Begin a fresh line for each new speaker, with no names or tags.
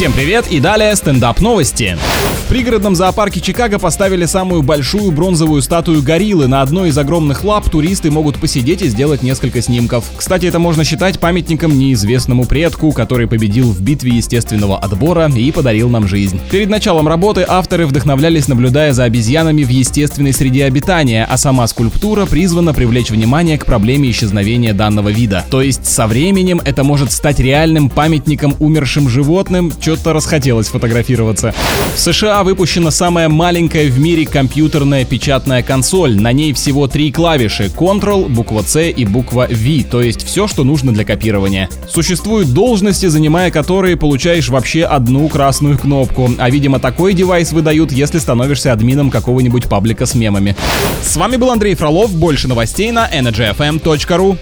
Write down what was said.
Всем привет и далее стендап новости. В пригородном зоопарке Чикаго поставили самую большую бронзовую статую гориллы. На одной из огромных лап туристы могут посидеть и сделать несколько снимков. Кстати, это можно считать памятником неизвестному предку, который победил в битве естественного отбора и подарил нам жизнь. Перед началом работы авторы вдохновлялись, наблюдая за обезьянами в естественной среде обитания, а сама скульптура призвана привлечь внимание к проблеме исчезновения данного вида. То есть со временем это может стать реальным памятником умершим животным, что-то расхотелось фотографироваться. В США выпущена самая маленькая в мире компьютерная печатная консоль. На ней всего три клавиши — Ctrl, буква C и буква V, то есть все, что нужно для копирования. Существуют должности, занимая которые получаешь вообще одну красную кнопку, а видимо такой девайс выдают, если становишься админом какого-нибудь паблика с мемами. С вами был Андрей Фролов, больше новостей на energyfm.ru.